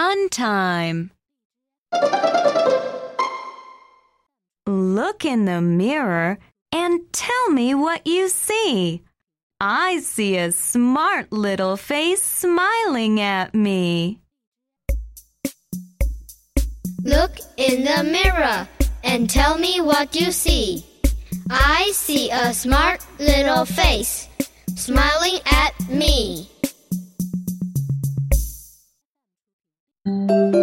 fun time. Look in the mirror and tell me what you see. I see a smart little face smiling at me. Look in the mirror and tell me what you see. I see a smart little face smiling at me. Música